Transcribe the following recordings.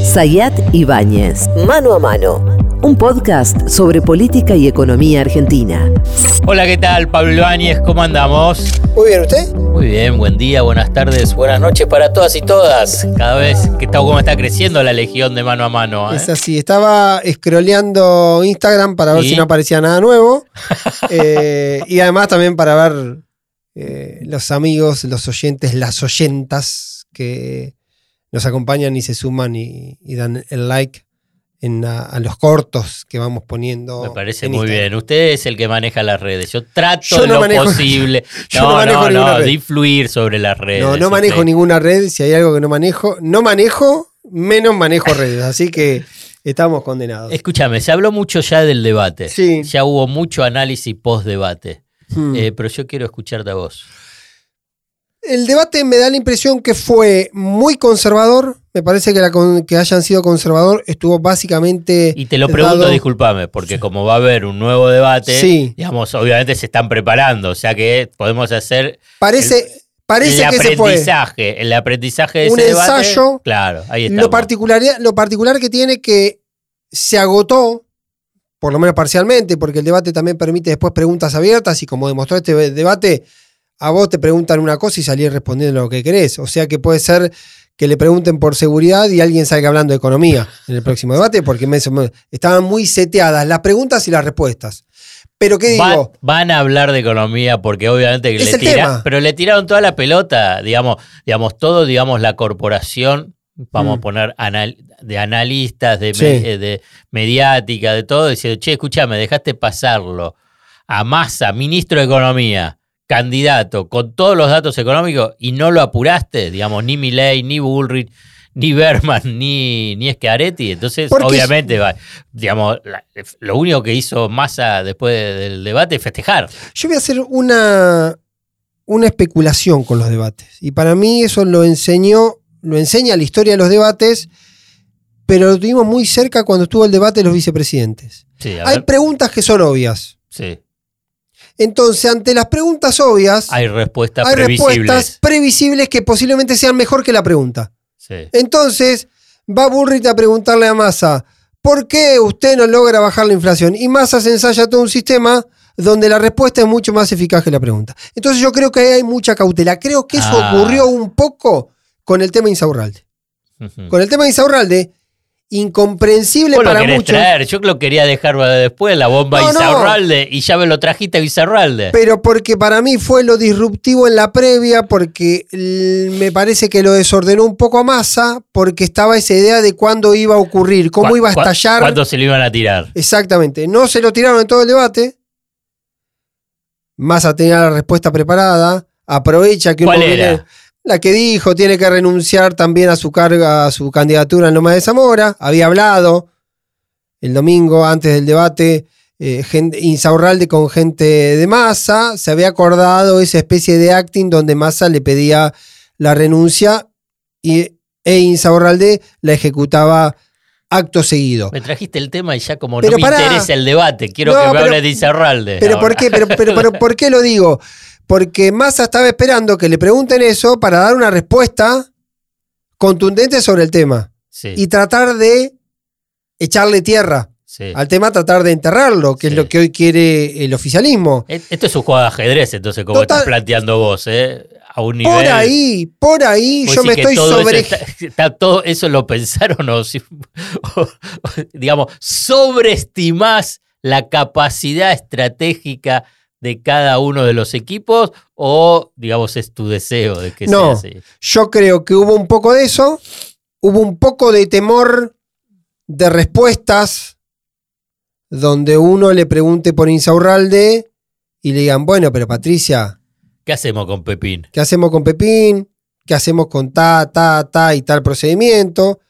Sayat Ibáñez, Mano a Mano, un podcast sobre política y economía argentina. Hola, ¿qué tal? Pablo Ibáñez, ¿cómo andamos? Muy bien, ¿usted? Muy bien, buen día, buenas tardes, buenas noches para todas y todas. Cada vez que está, cómo está creciendo la legión de mano a mano. ¿eh? Es así, estaba scrolleando Instagram para ver ¿Y? si no aparecía nada nuevo. Eh, y además también para ver eh, los amigos, los oyentes, las oyentas que nos acompañan y se suman y, y dan el like en a, a los cortos que vamos poniendo. Me parece muy Instagram. bien. Usted es el que maneja las redes. Yo trato Yo no lo manejo- posible. yo no, no manejo no, ninguna no, red. de influir sobre las redes. No, no manejo Usted- ninguna red. Si hay algo que no manejo, no manejo, menos manejo redes. Así que estamos condenados. Escúchame, se habló mucho ya del debate. Sí. Ya hubo mucho análisis post-debate. Hmm. Eh, pero yo quiero escucharte a vos. El debate me da la impresión que fue muy conservador. Me parece que, la con- que hayan sido conservador estuvo básicamente. Y te lo pregunto, dado- discúlpame, porque como va a haber un nuevo debate, Sí. digamos, obviamente se están preparando, o sea que podemos hacer Parece, parece el que se fue. el aprendizaje de Un ese debate. ensayo. Claro, ahí está. Lo particular, lo particular que tiene que se agotó, por lo menos parcialmente, porque el debate también permite después preguntas abiertas y como demostró este debate, a vos te preguntan una cosa y salís respondiendo lo que querés. O sea que puede ser que le pregunten por seguridad y alguien salga hablando de economía en el próximo debate, porque me- estaban muy seteadas las preguntas y las respuestas. Pero ¿qué digo? van a hablar de economía porque obviamente Es le el tira- tema. pero le tiraron toda la pelota, digamos, digamos todo, digamos la corporación, vamos Mm. a poner anal- de analistas, de, Sí. me- eh, de mediática, de todo, diciendo, che, escúchame, dejaste pasarlo a Massa, ministro de Economía, candidato, con todos los datos económicos y no lo apuraste, digamos, ni Milley, ni Bullrich, ni Berman, ni, ni Schiaretti. Entonces, Porque- obviamente, va, digamos, la- lo único que hizo Massa después del debate es festejar. Yo voy a hacer una, una especulación con los debates. Y para mí eso lo enseñó, lo enseña la historia de los debates, pero lo tuvimos muy cerca cuando estuvo el debate de los vicepresidentes. Sí, Hay preguntas que son obvias. Sí. Entonces, ante las preguntas obvias, Hay respuestas hay previsibles. respuestas previsibles que posiblemente sean mejor que la pregunta. Sí. Entonces, va Burrit a preguntarle a Massa, ¿por qué usted no logra bajar la inflación? Y Massa se ensaya todo un sistema donde la respuesta es mucho más eficaz que la pregunta. Entonces yo creo que ahí hay mucha cautela. Creo que eso Ah. ocurrió un poco con el tema Insaurralde. Ujú. Con el tema Insaurralde, Vos lo para querés muchos. traer, yo lo quería dejar después, la bomba No, no. Izarralde, y ya me lo trajiste a Izarralde. Pero porque para mí fue lo disruptivo en la previa, porque me parece que lo desordenó un poco a Massa, porque estaba esa idea de cuándo iba a ocurrir, cómo ¿Cu- iba a cu- estallar. ¿Cuándo se lo iban a tirar? Exactamente. No se lo tiraron en todo el debate. Massa tenía la respuesta preparada. Aprovecha que uno ¿Cuál viene- era? La que dijo, tiene que renunciar también a su carga, a su candidatura en Loma de Zamora. Había hablado el domingo antes del debate eh, gente, Insaurralde con gente de Massa. Se había acordado esa especie de acting donde Massa le pedía la renuncia y, e Insaurralde la ejecutaba acto seguido. Me trajiste el tema y ya como Pero no me pará. interesa el debate, quiero No, que me pero- hables de Izarralde. Pero ahora. ¿por qué? Pero, pero, pero, ¿por qué lo digo? Porque Massa estaba esperando que le pregunten eso para dar una respuesta contundente sobre el tema Sí, y tratar de echarle tierra sí. al tema, tratar de enterrarlo, que Sí. es lo que hoy quiere el oficialismo. E- Esto es un juego de ajedrez, entonces, como Total- estás planteando vos, ¿eh? A un nivel. Por ahí, por ahí, yo me estoy sobre... Eso, está- está todo eso lo pensaron o, si- o- o, digamos, sobreestimás la capacidad estratégica de cada uno de los equipos o, digamos, es tu deseo de que No. sea así. Yo creo que hubo un poco de eso, hubo un poco de temor de respuestas donde uno le pregunte por Insaurralde y le digan, bueno, pero Patricia, ¿Qué hacemos con Pepín? ¿qué hacemos con Pepín? ¿Qué hacemos con ta, ta, ta y tal procedimiento?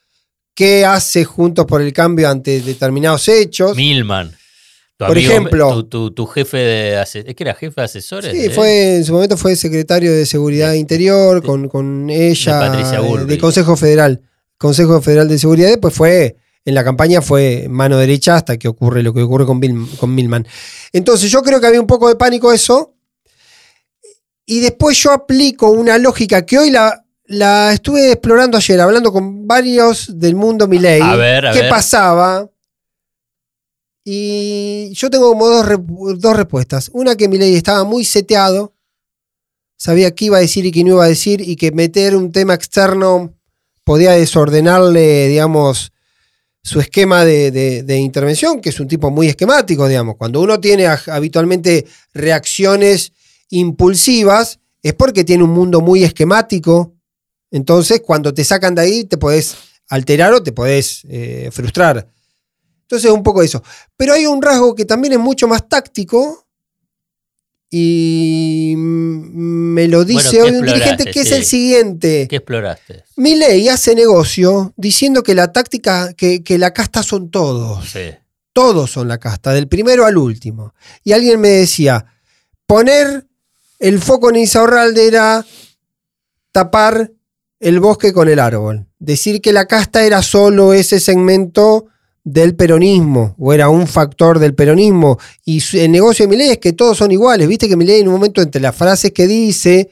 ¿Qué hace Juntos por el Cambio ante determinados hechos? Milman. Tu Por amigo, ejemplo. Tu, tu- tu jefe de... ¿Es que era jefe de asesores? Sí, ¿eh? fue, en su momento fue secretario de Seguridad Interior de- con, con ella, de Patricia eh, de Consejo Federal. Consejo Federal de Seguridad, después fue, en la campaña fue mano derecha hasta que ocurre lo que ocurre con, Bill- con Milman. Entonces yo creo que había un poco de pánico eso. Y después yo aplico una lógica que hoy la, la estuve explorando ayer, hablando con varios del mundo Milei. A ver, a ¿Qué ver. pasaba? Y yo tengo como dos, dos respuestas. Una que Milei estaba muy seteado, sabía qué iba a decir y qué no iba a decir, y que meter un tema externo podía desordenarle, digamos, su esquema de, de- intervención, que es un tipo muy esquemático, digamos. Cuando uno tiene habitualmente reacciones impulsivas, es porque tiene un mundo muy esquemático. Entonces, cuando te sacan de ahí, te podés alterar o te podés eh, frustrar. Entonces, un poco eso. Pero hay un rasgo que también es mucho más táctico. Y me lo dice ¿qué hoy un dirigente que es el siguiente. ¿Qué exploraste? Milei hace negocio diciendo que la táctica, que, que la casta son todos. Sí. Todos son la casta, del primero al último. Y alguien me decía, poner el foco en Insaurralde era tapar el bosque con el árbol. Decir que la casta era solo ese segmento del peronismo, o era un factor del peronismo. Y el negocio de Milei es que todos son iguales. Viste que Milei en un momento entre las frases que dice,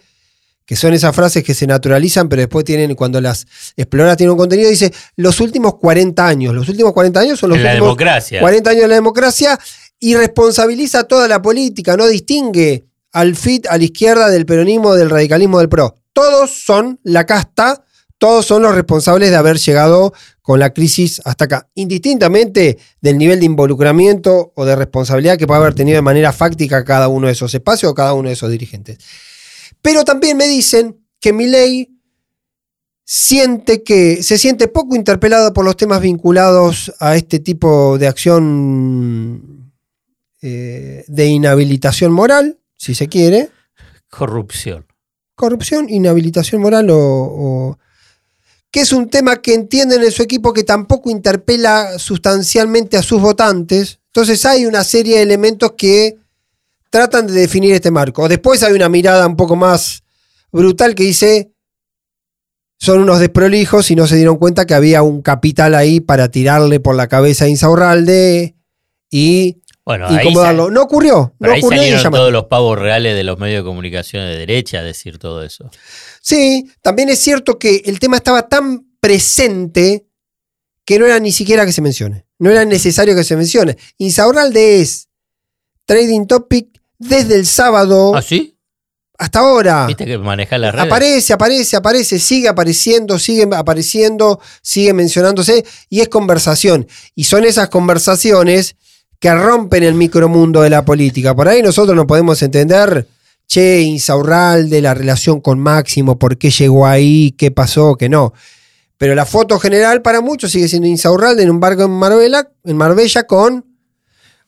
que son esas frases que se naturalizan, pero después tienen, cuando las exploras tienen un contenido, dice los últimos 40 años. Los últimos 40 años son los En la últimos democracia. 40 años de la democracia y responsabiliza toda la política, no distingue al FIT a la izquierda del peronismo, del radicalismo, del PRO. Todos son la casta, todos son los responsables de haber llegado con la crisis hasta acá, indistintamente del nivel de involucramiento o de responsabilidad que puede haber tenido de manera fáctica cada uno de esos espacios o cada uno de esos dirigentes. Pero también me dicen que Milei siente que se siente poco interpelado por los temas vinculados a este tipo de acción eh, de inhabilitación moral, si se quiere, Corrupción. corrupción, inhabilitación moral o, o- que es un tema que entienden en su equipo que tampoco interpela sustancialmente a sus votantes. Entonces hay una serie de elementos que tratan de definir este marco. Después hay una mirada un poco más brutal que dice son unos desprolijos y no se dieron cuenta que había un capital ahí para tirarle por la cabeza a Insaurralde y Bueno, ahí, incomodarlo. sal- No ocurrió, pero no ahí ocurrió y salieron llama- todos los pavos reales de los medios de comunicación de derecha a decir todo eso. Sí, también es cierto que el tema estaba tan presente que no era ni siquiera que se mencione. No era necesario que se mencione. Insaurralde es trading topic desde el sábado ¿Ah, sí? hasta ahora. ¿Viste que maneja las redes? Aparece, aparece, aparece, sigue apareciendo, sigue apareciendo, sigue mencionándose y es conversación. Y son esas conversaciones que rompen el micromundo de la política. Por ahí nosotros no podemos entender, che, Insaurralde, la relación con Máximo, por qué llegó ahí, qué pasó, que no. Pero la foto general para muchos sigue siendo Insaurralde en un barco en Marbella, en Marbella con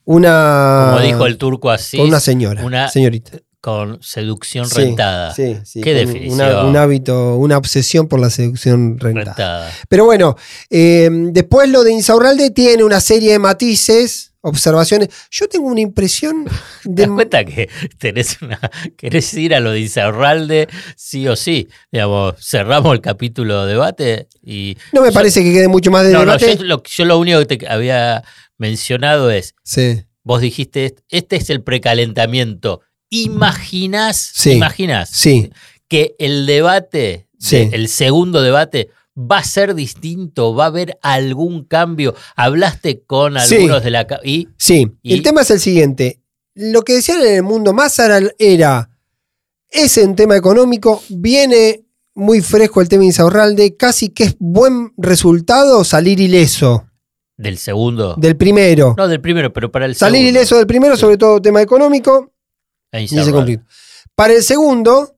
una. Como dijo el turco así. Con una señora. una- señorita. Con seducción Sí, rentada. Sí, sí. Qué definición. una- un hábito, una obsesión por la seducción rentada. rentada. Pero bueno, eh, después lo de Insaurralde tiene una serie de matices, observaciones. Yo tengo una impresión ¿Te de. das cuenta que tenés una, querés ir a lo de Insaurralde sí o sí? Digamos, cerramos el capítulo de debate y... No me yo- parece que quede mucho más de No, no, debate. yo lo, yo lo único que te había mencionado es, Sí. vos dijiste, este es el precalentamiento. ¿Imaginás, Sí. imaginás Sí. que el debate, Sí. el segundo debate, va a ser distinto? ¿Va a haber algún cambio? ¿Hablaste con Sí. algunos de la... Y Sí. Y- El tema es el siguiente. Lo que decían en el mundo más era, era ese en tema económico, viene muy fresco el tema Insaurralde, casi que es buen resultado salir ileso del segundo... del primero. No, del primero, pero para el salir segundo. ileso del primero, Sí. sobre todo tema económico, conflicto. Para el segundo,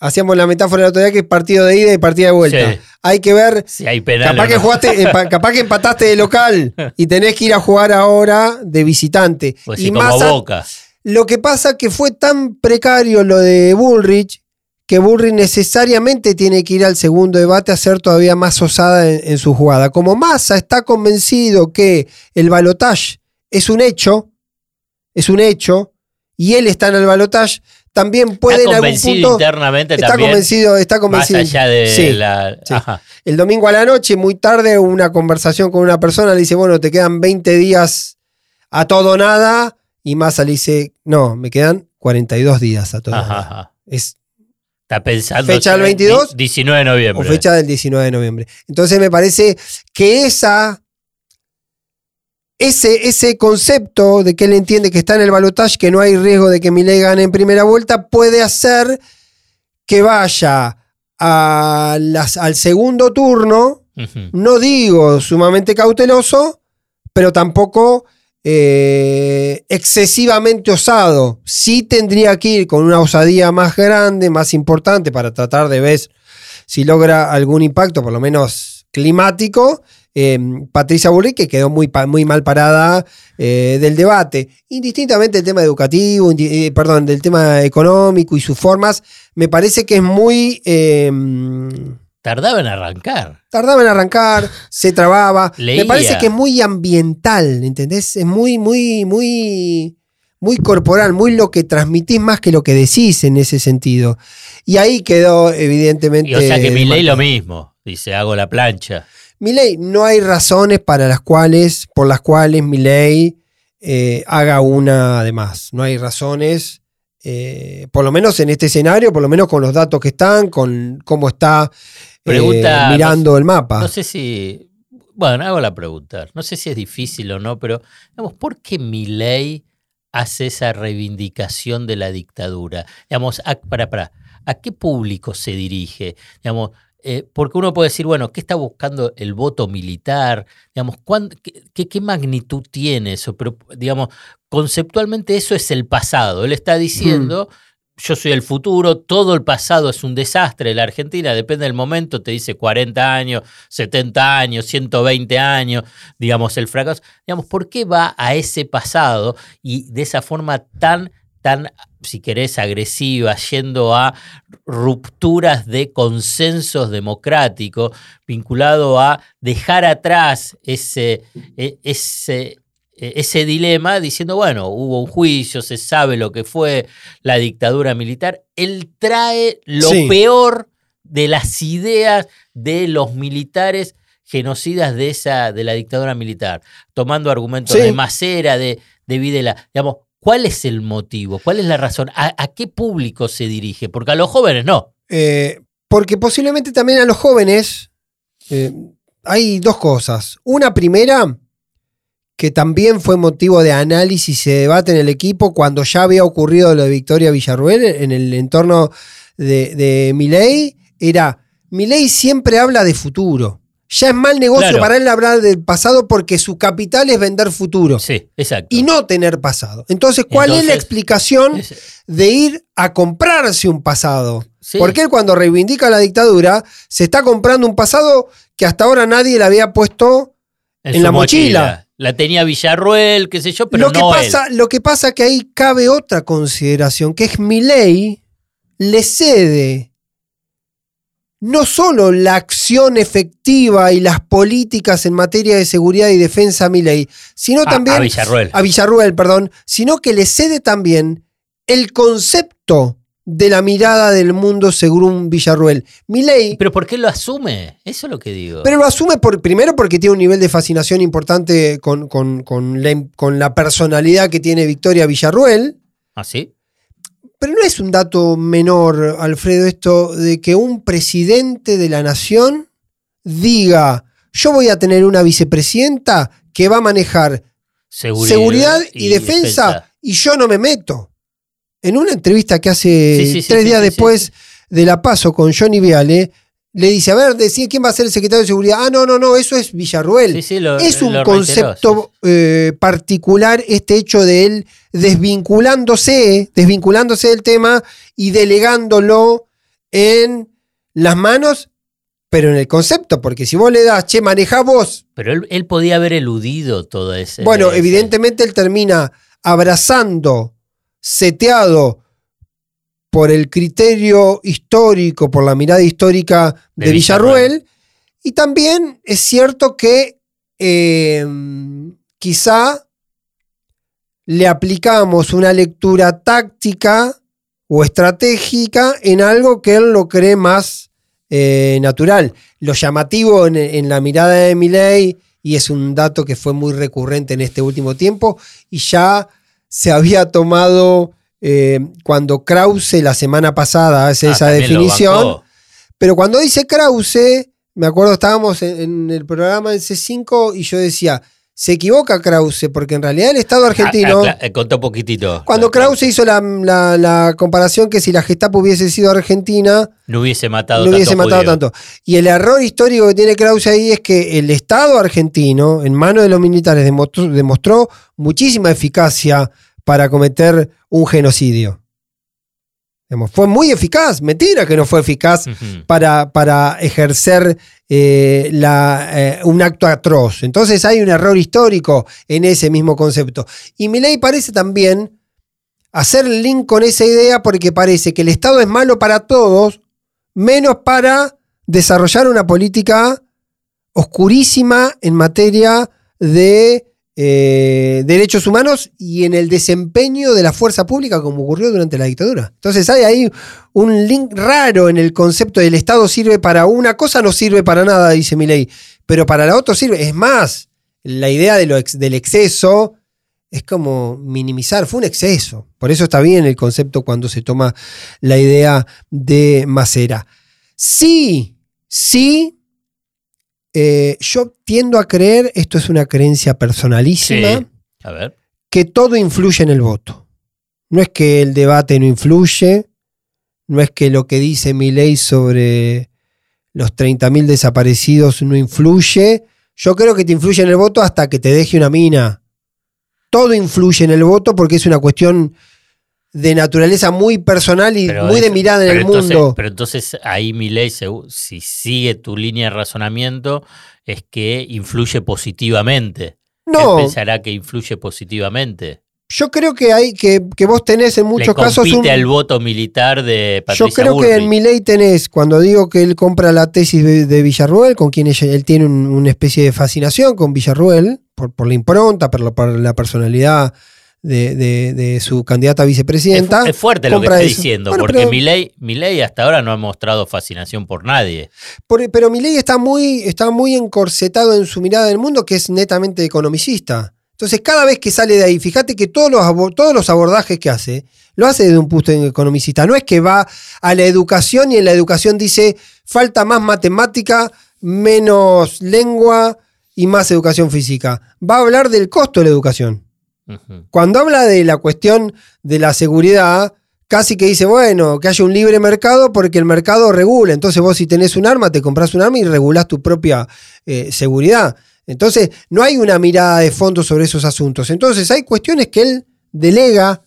hacíamos la metáfora el otro día que es partido de ida y partida de vuelta. Sí. Hay que ver, Si hay penal. capaz o que jugaste, pa- capaz que empataste de local y tenés que ir a jugar ahora de visitante. Pues y sí, como Boca. lo que pasa que fue tan precario lo de Bullrich que Bullrich necesariamente tiene que ir al segundo debate a ser todavía más osada en, en su jugada. Como Massa está convencido que el balotage es un hecho, es un hecho, y él está en el balotage, también puede Está en algún punto... internamente Está también. convencido, está más convencido. allá de Sí, la. sí. El domingo a la noche, muy tarde, una conversación con una persona, le dice, bueno, te quedan 20 días a todo nada, y Massa le dice, no, me quedan 42 días a todo Ajá, nada. ajá. Es Está pensando. Fecha del 22 19 de noviembre. O fecha del 19 de noviembre. Entonces me parece que esa. Ese, ese concepto de que él entiende que está en el balotaje, que no hay riesgo de que Milei gane en primera vuelta, puede hacer que vaya a las, al segundo turno, no digo sumamente cauteloso, pero tampoco eh, excesivamente osado. Sí tendría que ir con una osadía más grande, más importante, para tratar de ver si logra algún impacto, por lo menos climático. Eh, Patricia Burri, que quedó muy, muy mal parada eh, del debate. Indistintamente del tema educativo, eh, perdón, del tema económico y sus formas, me parece que es muy... eh, Tardaba en arrancar. tardaba en arrancar, se trababa. Leía. Me parece que es muy ambiental, ¿entendés? Es muy, muy, muy, muy corporal, muy lo que transmitís más que lo que decís en ese sentido. Y ahí quedó, evidentemente. Y o sea que mi ley lo mismo. Dice, hago la plancha. Milei, no hay razones para las cuales, por las cuales Milei eh, haga una de más. No hay razones, eh, por lo menos en este escenario, por lo menos con los datos que están, con cómo está eh, mirando el mapa. No sé si. Bueno, hago la pregunta. No sé si es difícil o no, pero digamos, ¿por qué mi ley hace esa reivindicación de la dictadura? Digamos, a, para, para, ¿a qué público se dirige? Digamos, eh, porque uno puede decir, bueno, ¿qué está buscando el voto militar? Digamos, ¿cuán- qué, qué- qué magnitud tiene eso? Pero, digamos, conceptualmente eso es el pasado. Él está diciendo, yo soy el futuro, todo el pasado es un desastre. La Argentina, depende del momento, te dice 40 años, 70 años, 120 años, digamos, el fracaso. Digamos, ¿por qué va a ese pasado y de esa forma tan, tan, si querés, agresiva, yendo a rupturas de consensos democráticos, vinculado a dejar atrás ese, e- ese, e- ese dilema, diciendo, bueno, hubo un juicio, se sabe lo que fue la dictadura militar. Él trae lo Sí. peor de las ideas de los militares genocidas de esa de la dictadura militar, tomando argumentos Sí. de Macera, de, de Videla. Digamos, ¿cuál es el motivo? ¿Cuál es la razón? ¿A, qué público se dirige? Porque a los jóvenes no. Eh, porque posiblemente también a los jóvenes eh, hay dos cosas. Una primera, que también fue motivo de análisis y de debate en el equipo cuando ya había ocurrido lo de Victoria Villarruel en el entorno de, de Milei, era, Milei siempre habla de futuro. Ya es mal negocio Claro. para él hablar del pasado porque su capital es vender futuro Sí, exacto. y no tener pasado. Entonces, ¿cuál es la explicación Es- de ir a comprarse un pasado? sí. Porque él cuando reivindica la dictadura, se está comprando un pasado que hasta ahora nadie le había puesto. en la mochila. La tenía Villarruel, qué sé yo, pero lo, que no pasa, él. lo que pasa que ahí cabe otra consideración, que es mi ley le cede no solo la acción efectiva y las políticas en materia de seguridad y defensa a mi ley, sino A- también a Villarruel. a Villarruel, perdón, sino que le cede también el concepto de la mirada del mundo según Villarruel. Milei Pero ¿por qué lo asume? Eso es lo que digo. pero lo asume por, primero porque tiene un nivel de fascinación importante con, con- con la, con la personalidad que tiene Victoria Villarruel. ¿Ah, sí? Pero no es un dato menor, Alfredo, esto de que un presidente de la nación diga, yo voy a tener una vicepresidenta que va a manejar Seguridad, seguridad y, defensa, y yo no me meto. En una entrevista que hace Sí, sí, sí, tres sí, días después de la paso con Johnny Viale, le dice, a ver, decide quién va a ser el secretario de seguridad. Ah, no, no, no, eso es Villarruel. Sí, sí, lo- es un lo concepto eh, particular este hecho de él desvinculándose, desvinculándose del tema y delegándolo en las manos, pero en el concepto, porque si vos le das, che, maneja vos, Pero él, él podía haber eludido todo ese. bueno, ese- evidentemente él termina abrazando, seteado por el criterio histórico, por la mirada histórica de, De Villarruel. Villarruel. Y también es cierto que eh, quizá le aplicamos una lectura táctica o estratégica en algo que él lo cree más eh, natural. Lo llamativo en, en la mirada de Milley, y es un dato que fue muy recurrente en este último tiempo, y ya se había tomado eh, cuando Krause la semana pasada hace Ah, esa definición. Pero cuando dice Krause, me acuerdo, estábamos en, en el programa en C5 y yo decía, se equivoca Krause, porque en realidad el Estado argentino, Ah, ah, cla- contó poquitito. cuando Krause hizo la, la- la comparación que si la Gestapo hubiese sido argentina, No hubiese matado no hubiese tanto matado judío. tanto. Y el error histórico que tiene Krause ahí es que el Estado argentino, en manos de los militares, demostró, demostró muchísima eficacia para cometer un genocidio. Digamos, fue muy eficaz, mentira que no fue eficaz para, para ejercer eh, la, eh, un acto atroz. Entonces hay un error histórico en ese mismo concepto. Y mi ley parece también hacer el link con esa idea porque parece que el Estado es malo para todos, menos para desarrollar una política oscurísima en materia de eh, derechos humanos y en el desempeño de la fuerza pública como ocurrió durante la dictadura. Entonces hay ahí un link raro en el concepto del Estado sirve para una cosa, no sirve para nada, dice mi ley, pero para la otra sirve. Es más, la idea del exceso es como minimizar, fue un exceso. Por eso está bien el concepto cuando se toma la idea de Macera. Sí, sí, eh, yo tiendo a creer, esto es una creencia personalísima, Sí. A ver. que todo influye en el voto. No es que el debate no influye, no es que lo que dice mi ley sobre los 30.000 desaparecidos no influye. Yo creo que te influye en el voto hasta que te deje una mina. Todo influye en el voto porque es una cuestión de naturaleza muy personal y Pero muy de mirada en el entonces- mundo. Pero entonces ahí mi ley, si sigue tu línea de razonamiento, es que influye positivamente. no, Él pensará que influye positivamente. yo creo que hay que, que vos tenés en muchos Le casos un, al voto militar de Yo Patricia creo que en mi ley tenés, cuando digo que él compra la tesis de, de Villarruel, con quien ella- él tiene un- una especie de fascinación con Villarruel, por, por la impronta, por, la- por la personalidad de, de- de su candidata a Es, vicepresidenta. es fuerte lo que está eso. diciendo, Bueno, porque pero- mi ley, mi ley hasta ahora no ha mostrado fascinación por nadie. Por- pero mi ley está muy, está muy encorsetado en su mirada del mundo, que es netamente economicista. Entonces, cada vez que sale de ahí, fíjate que todos los, todos los abordajes que hace, lo hace desde un punto economicista. No es que va a la educación y en la educación dice falta más matemática, menos lengua y más educación física. Va a hablar del costo de la educación. Cuando habla de la cuestión de la seguridad, casi que dice, bueno, que haya un libre mercado porque el mercado regula. Entonces vos si tenés un arma, te compras un arma y regulás tu propia eh, seguridad. Entonces no hay una mirada de fondo sobre esos asuntos. Entonces hay cuestiones que él delega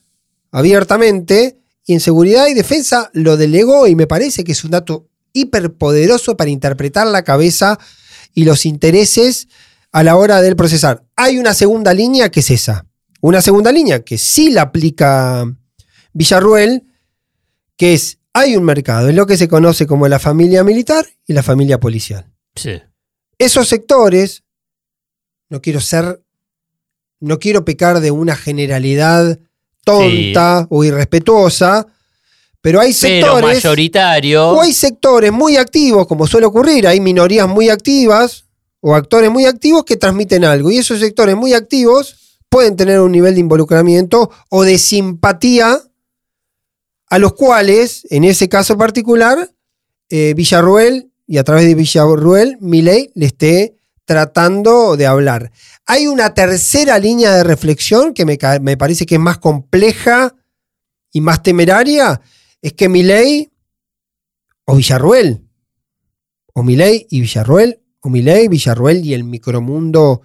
abiertamente y en seguridad y defensa lo delegó y me parece que es un dato hiperpoderoso para interpretar la cabeza y los intereses a la hora del procesar. Hay una segunda línea que es esa. Una segunda línea que sí la aplica Villarruel, que es, hay un mercado, es lo que se conoce como la familia militar y la familia policial. Sí. Esos sectores, no quiero ser, no quiero pecar de una generalidad tonta o irrespetuosa, pero hay Pero sectores... mayoritario. O hay sectores muy activos, como suele ocurrir, hay minorías muy activas o actores muy activos que transmiten algo. Y esos sectores muy activos pueden tener un nivel de involucramiento o de simpatía a los cuales, en ese caso particular, eh, Villarruel y a través de Villarruel, Milei le esté tratando de hablar. Hay una tercera línea de reflexión que me, me parece que es más compleja y más temeraria, es que Milei o Villarruel, o Milei y Villarruel, o Milei, Villarruel y el micromundo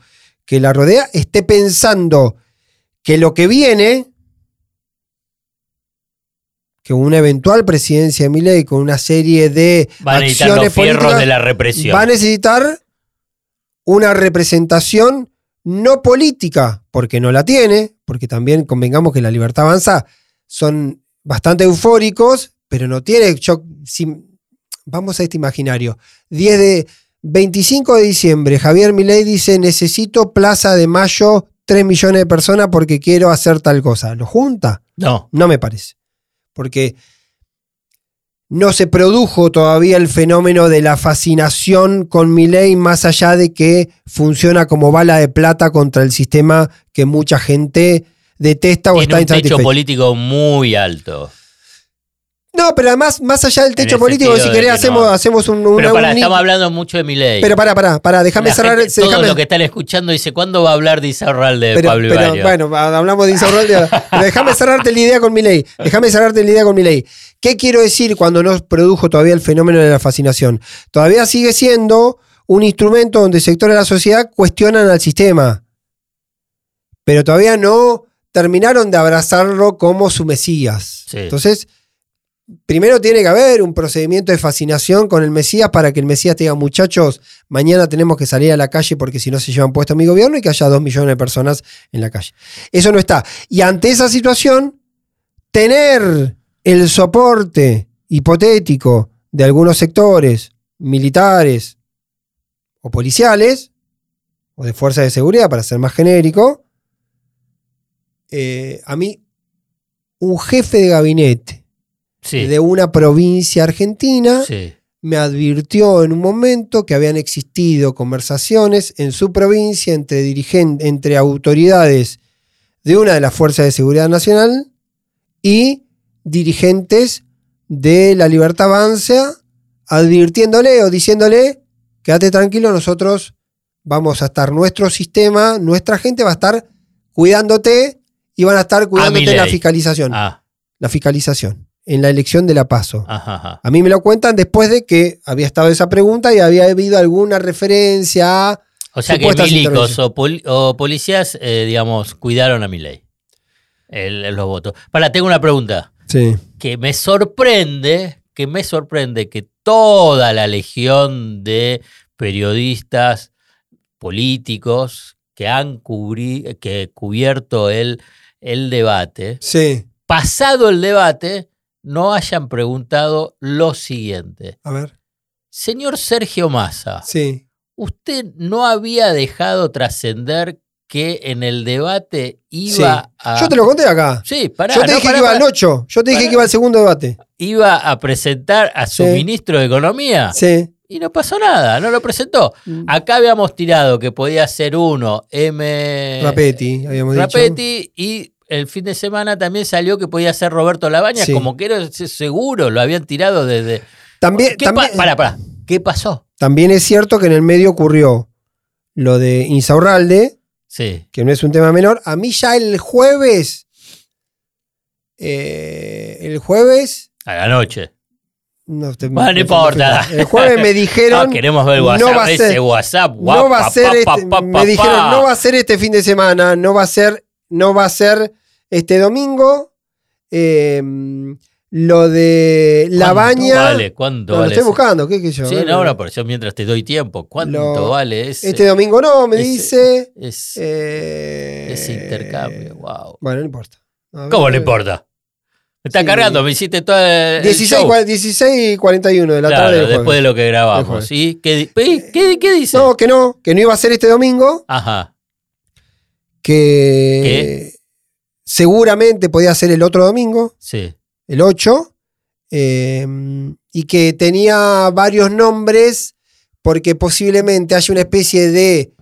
que la rodea, esté pensando que lo que viene, que una eventual presidencia de Milei con una serie de Van a necesitar acciones políticas, de la represión. va a necesitar una representación no política, porque no la tiene, porque también convengamos que la libertad avanza son bastante eufóricos, pero no tiene. Yo, si- vamos a este imaginario. 10 de 25 de diciembre, Javier Milei dice: Necesito Plaza de Mayo 3 millones de personas porque quiero hacer tal cosa. ¿Lo junta? No. No me parece. Porque no se produjo todavía el fenómeno de la fascinación con Milei más allá de que funciona como bala de plata contra el sistema que mucha gente detesta o Tiene está un techo insatisfecho. político muy alto. No, pero además, más allá del techo político, si querés, que hacemos, no. hacemos un, una- Pero para, un- estamos hablando mucho de mi ley. Pero pará, pará, pará, déjame cerrar. Todos déjame- los que están escuchando dice, ¿cuándo va a hablar de Izarralde de pero, Pablo pero, bueno, hablamos de Insaurralde ahora. Pero déjame cerrarte la idea con mi ley. Déjame cerrarte la idea con mi ley. ¿Qué quiero decir cuando no produjo todavía el fenómeno de la fascinación? Todavía sigue siendo un instrumento donde sectores de la sociedad cuestionan al sistema. Pero todavía no terminaron de abrazarlo como su Mesías. Sí. Entonces, primero tiene que haber un procedimiento de fascinación con el Mesías para que el Mesías te diga, muchachos, mañana tenemos que salir a la calle porque si no se llevan puesto mi gobierno y que haya dos millones de personas en la calle. Eso no está. Y ante esa situación, tener el soporte hipotético de algunos sectores militares o policiales, o de fuerzas de seguridad, para ser más genérico, eh, a mí, un jefe de gabinete sí, de una provincia argentina sí. me advirtió en un momento que habían existido conversaciones en su provincia entre, dirigen- entre autoridades de una de las fuerzas de seguridad nacional y dirigentes de la Libertad Avanza, advirtiéndole o diciéndole, quédate tranquilo, nosotros vamos a estar, nuestro sistema, nuestra gente va a estar cuidándote y van a estar cuidándote en la fiscalización. Ah, La fiscalización, en la elección de la PASO. ajá, ajá. A mí me lo cuentan después de que había estado esa pregunta y había habido alguna referencia a. O sea que milicos o, poli- o policías, eh, digamos, cuidaron a mi ley. los votos. Para, tengo una pregunta. Sí. Que me sorprende, que me sorprende que toda la legión de periodistas políticos que han cubri- que cubierto el, el debate, Sí. pasado el debate, no hayan preguntado lo siguiente. A ver. Señor Sergio Massa, Sí. ¿usted no había dejado trascender que en el debate iba a... Yo te lo conté acá. Sí, pará, Yo te no, dije pará, que iba al pará. 8. Yo te dije que iba al segundo debate. Iba a presentar a su Sí. ministro de Economía Sí. y no pasó nada, no lo presentó. Acá habíamos tirado que podía ser uno, M. Rapetti, habíamos dicho. Rapetti, y el fin de semana también salió que podía ser Roberto Labaña, Sí. como que era seguro, lo habían tirado desde... También, ¿Qué también, pa- pará, pará. ¿Qué pasó? también es cierto que en el medio ocurrió lo de Insaurralde, Sí. que no es un tema menor. A mí ya el jueves. eh, el jueves. A la noche. No, te- Bueno, no importa. El jueves me dijeron. Ah, queremos ver el no WhatsApp, va a ese ser- WhatsApp. no va a ser este, pa, pa, me dijeron no va a ser este fin de semana no va a ser no va a ser este domingo Eh, lo de la ¿Cuánto baña Vale, ¿cuánto No, lo vale? estoy buscando qué, qué yo Sí, Eh, no, pero yo mientras te doy tiempo, ¿cuánto Lo- vale ese? este domingo no me ese- dice es- eh, ese intercambio, wow. bueno no importa ver, ¿Cómo no importa? Me está Sí. cargando, me hiciste todo el 16, show. cua- 16 y 41 de la Claro, tarde del después jueves. de lo que grabamos. jueves. ¿sí? ¿Qué, di- ¿qué, qué- qué dice? no que no que no iba a ser este domingo Ajá. Que seguramente podía ser el otro domingo Sí. el 8, eh, y que tenía varios nombres porque posiblemente haya una especie de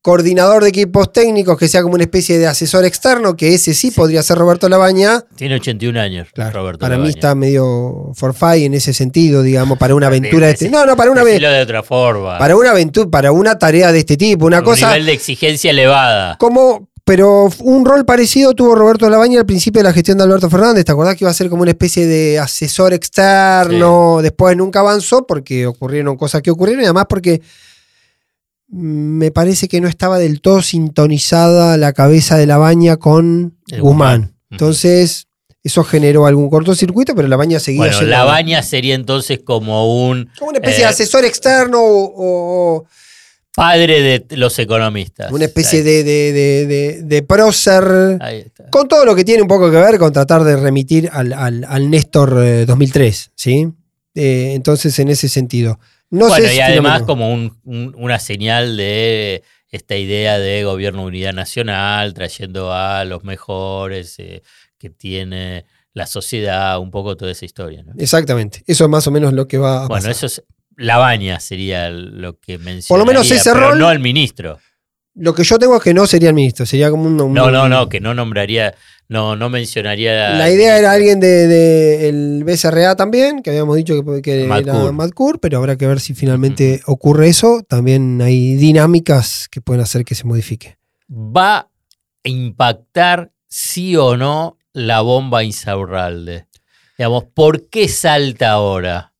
coordinador de equipos técnicos que sea como una especie de asesor externo, que ese sí, podría ser Roberto Labaña. Tiene 81 años, Claro, Roberto. para mí está medio forfait en ese sentido, digamos, para una aventura de este. No, no, para una, ave- Decilo de otra forma. para una aventura, para una tarea de este tipo, una un cosa nivel de exigencia elevada. como pero un rol parecido tuvo Roberto Labaña al principio de la gestión de Alberto Fernández. ¿Te acordás que iba a ser como una especie de asesor externo? Después nunca avanzó porque ocurrieron cosas que ocurrieron y además porque me parece que no estaba del todo sintonizada la cabeza de Labaña con El Guzmán. Guzmán. Entonces, eso generó algún cortocircuito, pero Labaña seguía Bueno, yendo- Labaña sería entonces como un Como una especie eh, de asesor externo o- o padre de los economistas. una especie de, de, de, de- prócer. ahí está. Con todo lo que tiene un poco que ver con tratar de remitir al, al- al Néstor eh, 2003, ¿sí? Eh, entonces, en ese sentido. No bueno, sé y además como un- un- una señal de esta idea de gobierno de unidad nacional, trayendo a los mejores eh, que tiene la sociedad, un poco toda esa historia. ¿no? Exactamente. Eso es más o menos lo que va a Bueno, pasar. eso es. La baña sería lo que menciona. Por lo menos ese pero rol- No el ministro. Lo que yo tengo es que no sería el ministro, sería como un. un- No, no, no, que no nombraría, no, no mencionaría. La idea era alguien del de, el BCRA también, que habíamos dicho que, que era Madcour. Madcour, pero habrá que ver si finalmente ocurre eso. También hay dinámicas que pueden hacer que se modifique. ¿Va a impactar sí o no la bomba Insaurralde? Digamos, ¿por qué salta ahora?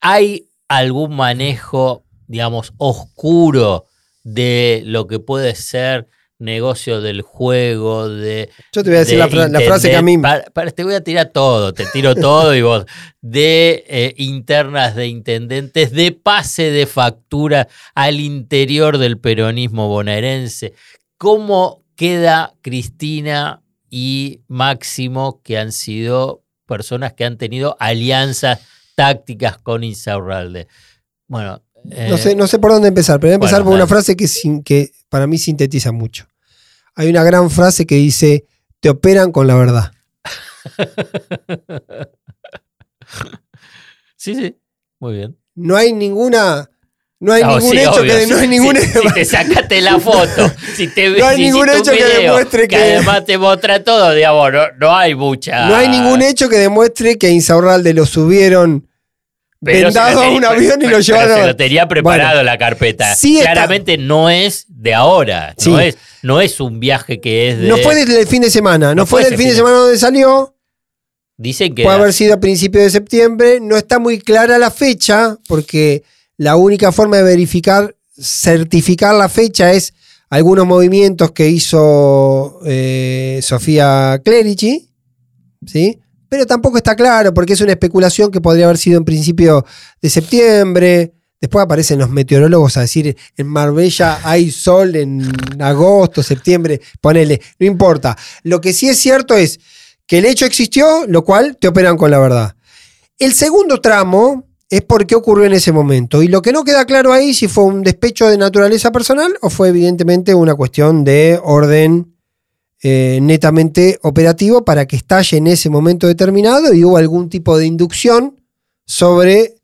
¿Hay algún manejo, digamos, oscuro de lo que puede ser negocio del juego, de... Yo te voy a decir de la, fra- la frase que a mí. intendent- para- para- te voy a tirar todo, te tiro todo y vos. De eh, internas de intendentes, de pase de factura al interior del peronismo bonaerense. ¿Cómo queda Cristina y Máximo, que han sido personas que han tenido alianzas tácticas con Insaurralde? Bueno. No eh, sé, no sé por dónde empezar, pero voy a empezar bueno, por una frase que, sin- que para mí sintetiza mucho. Hay una gran frase que dice: Te operan con la verdad. Sí, sí, muy bien. No hay ninguna. No hay No, ningún sí, hecho obvio, que. No hay si- ningún si, si te sacaste la foto, si te No hay si ningún hecho que video, demuestre que- además te muestra todo, digamos, no, no hay mucha. No hay ningún hecho que demuestre que a Insaurralde lo subieron Pero vendado a un avión y lo llevaron. Se lo tenía preparado Bueno, la carpeta. sí está- Claramente no es de ahora. No, Sí. es, no es un viaje que es de. No fue desde el fin de semana, no, No fue fue del fin de fin de- semana donde salió. Dicen que. Puede era- haber sido a principios de septiembre. No está muy clara la fecha, porque la única forma de verificar, certificar la fecha es algunos movimientos que hizo eh, Sofía Clerici, ¿sí? Pero tampoco está claro, porque es una especulación que podría haber sido en principio de septiembre. Después aparecen los meteorólogos a decir en Marbella hay sol en agosto, septiembre, ponele, no importa. Lo que sí es cierto es que el hecho existió, lo cual te operan con la verdad. El segundo tramo es por qué ocurrió en ese momento. Y lo que no queda claro ahí si fue un despecho de naturaleza personal o fue evidentemente una cuestión de orden eh, netamente operativo para que estalle en ese momento determinado y hubo algún tipo de inducción sobre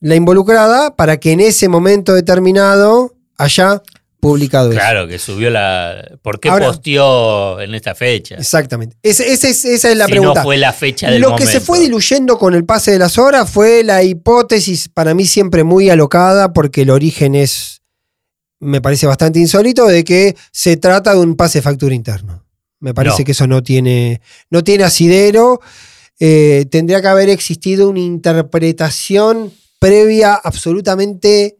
la involucrada para que en ese momento determinado haya publicado eso. Claro, que subió la. ¿Por qué Ahora- posteó en esta fecha? Exactamente. Ese- ese es- esa es la si pregunta. no fue la fecha del Lo momento. que se fue diluyendo con el pase de las horas fue la hipótesis, para mí siempre muy alocada, porque el origen es, me parece bastante insólito, de que se trata de un pase de factura interno. Me parece No. que eso no tiene, no tiene asidero. Eh, tendría que haber existido una interpretación previa absolutamente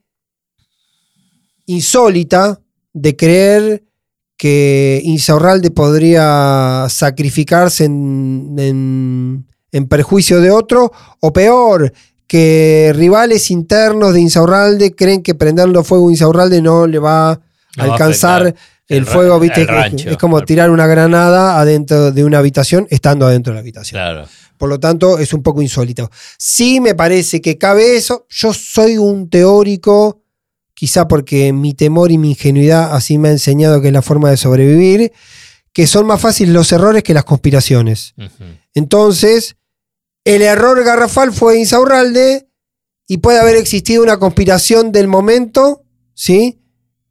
insólita de creer que Insaurralde podría sacrificarse en, en- en perjuicio de otro, o peor, que rivales internos de Insaurralde creen que prenderlo fuego a Insaurralde no le va a No va a alcanzar el, fuego, ¿viste? Es- rancho. es como tirar una granada adentro de una habitación, estando adentro de la habitación. Claro. Por lo tanto, es un poco insólito. Sí me parece que cabe eso. Yo soy un teórico, quizá porque mi temor y mi ingenuidad así me ha enseñado que es la forma de sobrevivir, que son más fáciles los errores que las conspiraciones. Entonces, el error garrafal fue Insaurralde y puede haber existido una conspiración del momento, ¿sí?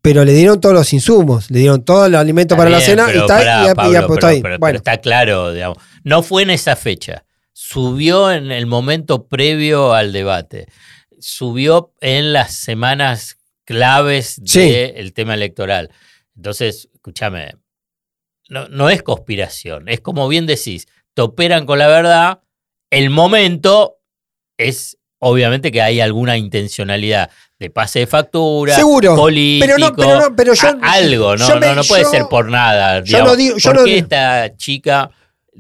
Pero le dieron todos los insumos, le dieron todo el alimento Está para la cena y está, y y ahí. pero bueno, está claro, digamos. No fue en esa fecha. Subió en el momento previo al debate. Subió en las semanas claves Sí. del tema electoral. Entonces, escúchame, no, no es conspiración. Es como bien decís, te operan con la verdad. El momento es obviamente que hay alguna intencionalidad de pase de factura, Seguro, político, pero no- pero no- pero yo- a- algo, no, yo no, me- no puede yo- ser por nada. yo no digo- yo ¿Por qué esta chica,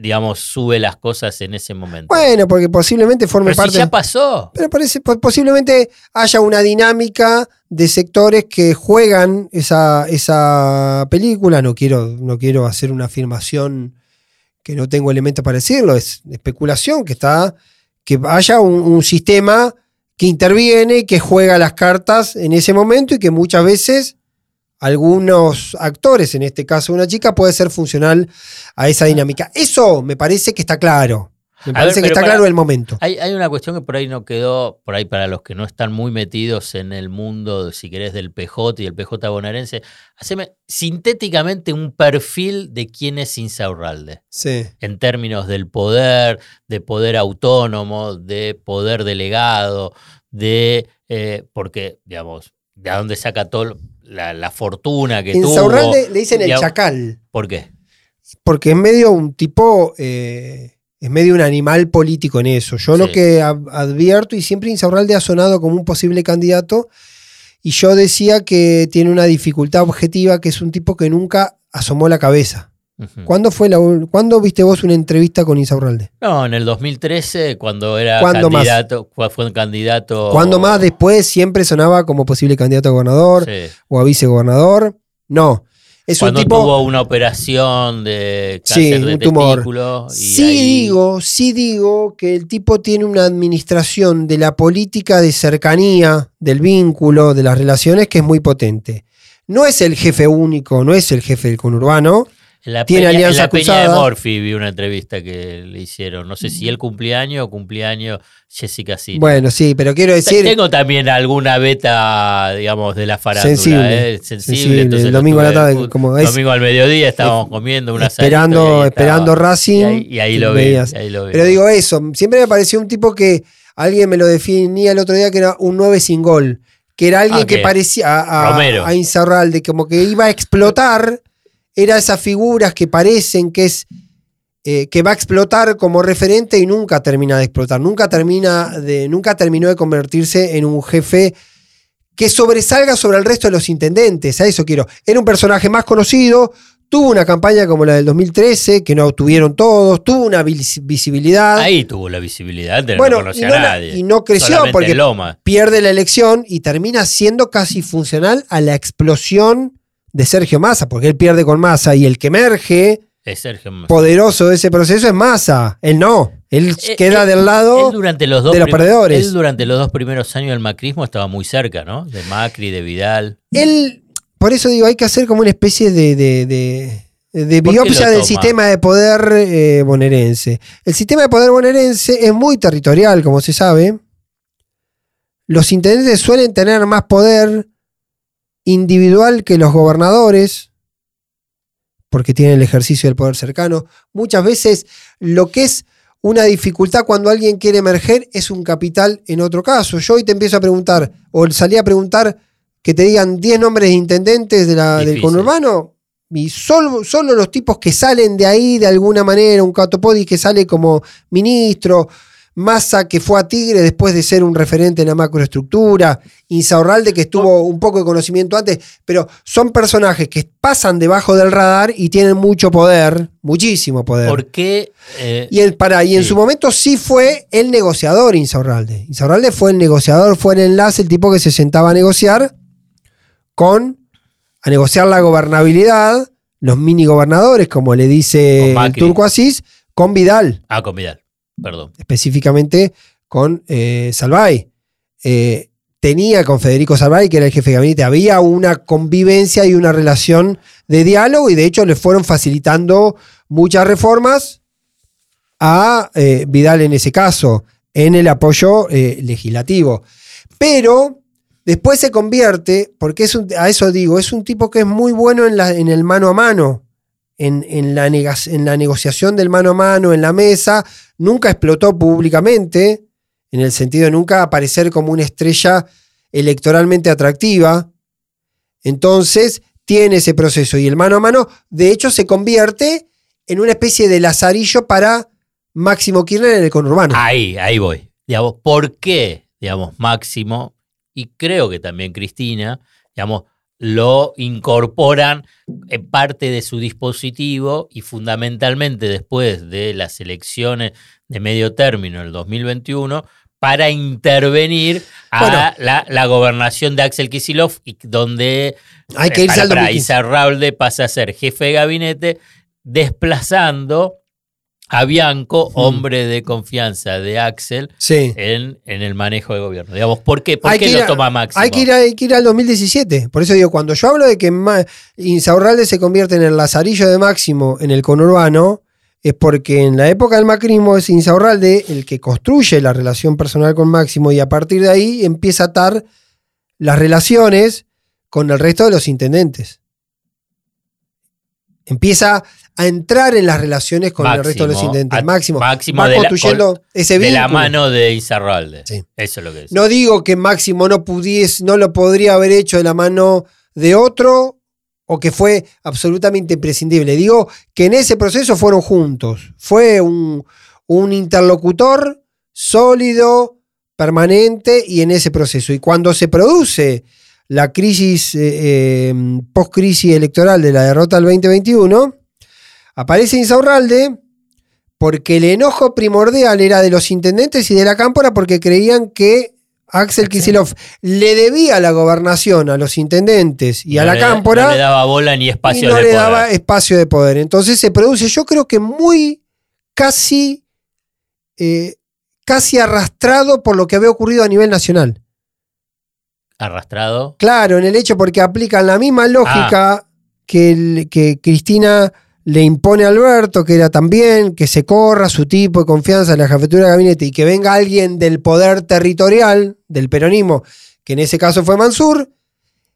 digamos, sube las cosas en ese momento? bueno, porque posiblemente forme pero si parte. ya pasó. Pero parece, po- posiblemente haya una dinámica de sectores que juegan esa, esa película. No quiero, no quiero hacer una afirmación que no tengo elementos para decirlo, es especulación, que está. que haya un, un sistema que interviene, que juega las cartas en ese momento y que muchas veces algunos actores, en este caso una chica, puede ser funcional a esa dinámica. Eso me parece que está claro. Me A parece ver, que está para- claro el momento. Hay, hay una cuestión que por ahí no quedó, por ahí para los que no están muy metidos en el mundo, si querés, del PJ y el PJ bonaerense, haceme sintéticamente un perfil de quién es Insaurralde, Sí. en términos del poder, de poder autónomo, de poder delegado, de, eh, porque, digamos, de dónde saca toda la, la fortuna que tuvo. Insaurralde le dicen el chacal, ¿Por qué? porque es medio un tipo, eh, es medio un animal político en eso. Yo lo que advierto, y siempre Insaurralde ha sonado como un posible candidato, y yo decía que tiene una dificultad objetiva, que es un tipo que nunca asomó la cabeza. ¿Cuándo, fue la, ¿Cuándo viste vos una entrevista con Insaurralde? No, en el 2013, cuando era ¿Cuándo más? candidato, cua- fue un candidato. ¿Cuándo más después siempre sonaba como posible candidato a gobernador Sí. o a vicegobernador? No. Es Cuando un tipo. tuvo una operación de Sí, cáncer de un tumor. y Sí ahí- digo, sí digo que el tipo tiene una administración de la política de cercanía, del vínculo, de las relaciones que es muy potente. No es el jefe único, no es el jefe del conurbano. En la tiene peña, en la Peña de. Morphy vi una entrevista que le hicieron. No sé si él cumpleaños o cumpleaños Jessica Cine. Bueno, sí, pero quiero decir, Tengo también alguna beta, digamos, de la farándula. Sensible, ¿eh? sensible. sensible. entonces El domingo a la tarde, como es- domingo al mediodía estábamos comiendo una esperando, esperando Racing. Y ahí, y ahí lo vi. veías. y ahí lo vi. Pero digo eso, siempre me pareció un tipo que alguien me lo definía el otro día que era un 9 sin gol. Que era alguien Ah, que parecía a, a, a Insaurralde, como que iba a explotar. Era esas figuras que parecen que es. eh, que va a explotar como referente y nunca termina de explotar. Nunca termina de. Nunca terminó de convertirse en un jefe que sobresalga sobre el resto de los intendentes. A eso quiero. Era un personaje más conocido. Tuvo una campaña como la del 2013, que no obtuvieron todos. Tuvo una vis- visibilidad. Ahí tuvo la visibilidad de Bueno, no no a nadie. y no creció Solamente porque- Loma. pierde la elección y termina siendo casi funcional a la explosión de Sergio Massa, porque él pierde con Massa y el que emerge Es Sergio Massa. poderoso de ese proceso es Massa. Él no. Él Eh, queda él- del lado. Él durante los dos de los perdedores. Él durante los dos primeros años del macrismo estaba muy cerca, ¿no? De Macri, de Vidal. Él, por eso digo, hay que hacer como una especie de, de, de- de ¿Por qué biopsia del sistema de poder eh, bonaerense. El sistema de poder bonaerense es muy territorial, como se sabe. Los intendentes suelen tener más poder individual que los gobernadores, porque tienen el ejercicio del poder cercano. Muchas veces lo que es una dificultad cuando alguien quiere emerger es un capital en otro caso. Yo hoy te empiezo a preguntar, o salí a preguntar que te digan 10 nombres de intendentes de la- del conurbano, y solo, solo los tipos que salen de ahí de alguna manera, un Catopodi que sale como ministro, Massa que fue a Tigre después de ser un referente en la macroestructura, Insaurralde que estuvo un poco de conocimiento antes, pero son personajes que pasan debajo del radar y tienen mucho poder, muchísimo poder. ¿Por qué? eh, Y, el, para, y en su momento sí fue el negociador Insaurralde. Insaurralde fue el negociador, fue el enlace, el tipo que se sentaba a negociar con, a negociar la gobernabilidad, los mini gobernadores, como le dice el. Turco Asís, con Vidal, ah, con Vidal. Específicamente con eh, Salvay. Eh, tenía con Federico Salvay, que era el jefe de gabinete, había una convivencia y una relación de diálogo y de hecho le fueron facilitando muchas reformas a eh, Vidal en ese caso, en el apoyo legislativo. Pero después se convierte, porque es un- a eso digo, es un tipo que es muy bueno en, la- en el mano a mano, en, en la en la negociación del mano a mano, en la mesa, nunca explotó públicamente, en el sentido de nunca aparecer como una estrella electoralmente atractiva. Entonces, tiene ese proceso y el mano a mano, de hecho, se convierte en una especie de lazarillo para Máximo Kirchner en el conurbano. Ahí, ahí voy. Digamos, ¿por qué, digamos, Máximo y creo que también Cristina, digamos, lo incorporan en parte de su dispositivo y fundamentalmente después de las elecciones de medio término en el 2021 para intervenir a Bueno. la, la gobernación de Axel Kisilov donde Hay que irse para, al para 2015. Izarralde pasa a ser jefe de gabinete, desplazando a Bianco, hombre de confianza de Axel, Sí. en, en el manejo de gobierno. Digamos, ¿por qué, ¿Por qué lo a- toma Máximo? Hay que, ir a- hay que ir al 2017. Por eso digo, cuando yo hablo de que Ma- Insaurralde se convierte en el lazarillo de Máximo en el conurbano, es porque en la época del macrismo es Insaurralde el que construye la relación personal con Máximo y a partir de ahí empieza a atar las relaciones con el resto de los intendentes. Empieza a entrar en las relaciones con el resto de los intendentes. Máximo, Máximo va de la- construyendo ese de la vínculo. mano de Izarralde. Sí. Eso es lo que es. No digo que Máximo no pudiese, no lo podría haber hecho de la mano de otro o que fue absolutamente imprescindible. Digo que en ese proceso fueron juntos. Fue un, un interlocutor sólido, permanente y en ese proceso. Y cuando se produce la crisis, eh, eh, post-crisis electoral de la derrota del 2021, aparece Insaurralde porque el enojo primordial era de los intendentes y de la cámpora porque creían que Axel Kicillof le debía la gobernación a los intendentes y, a la le- cámpora No le daba bola ni espacio y no de le poder. daba espacio de poder. Entonces se produce, yo creo que muy casi, eh, casi arrastrado por lo que había ocurrido a nivel nacional. Arrastrado. Claro, en el hecho porque aplican la misma lógica que, el- que Cristina le impone a Alberto, que era también que se corra su tipo de confianza en la jefatura de gabinete y que venga alguien del poder territorial, del peronismo, que en ese caso fue Mansur,